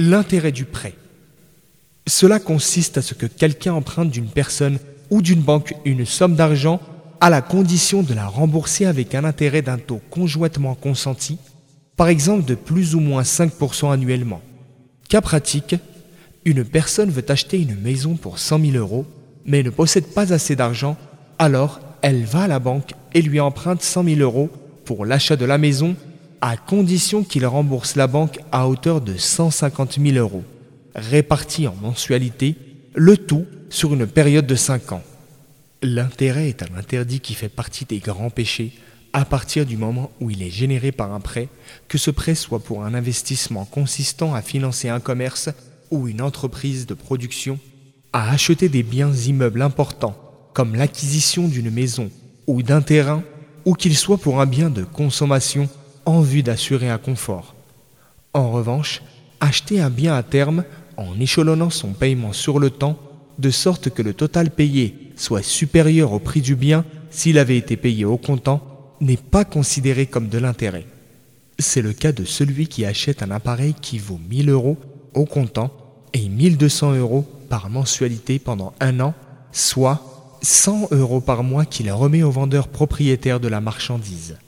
L'intérêt du prêt. Cela consiste à ce que quelqu'un emprunte d'une personne ou d'une banque une somme d'argent à la condition de la rembourser avec un intérêt d'un taux conjointement consenti, par exemple de plus ou moins 5% annuellement. Cas pratique, une personne veut acheter une maison pour 100 000 euros, mais ne possède pas assez d'argent, alors elle va à la banque et lui emprunte 100 000 euros pour l'achat de la maison, à condition qu'il rembourse la banque à hauteur de 150 000 euros, répartis en mensualité, le tout sur une période de 5 ans. L'intérêt est un interdit qui fait partie des grands péchés à partir du moment où il est généré par un prêt, que ce prêt soit pour un investissement consistant à financer un commerce ou une entreprise de production, à acheter des biens immeubles importants comme l'acquisition d'une maison ou d'un terrain, ou qu'il soit pour un bien de consommation en vue d'assurer un confort. En revanche, acheter un bien à terme en échelonnant son paiement sur le temps, de sorte que le total payé soit supérieur au prix du bien s'il avait été payé au comptant, n'est pas considéré comme de l'intérêt. C'est le cas de celui qui achète un appareil qui vaut 1000 euros au comptant et 1200 euros par mensualité pendant un an, soit 100 euros par mois qu'il remet au vendeur propriétaire de la marchandise.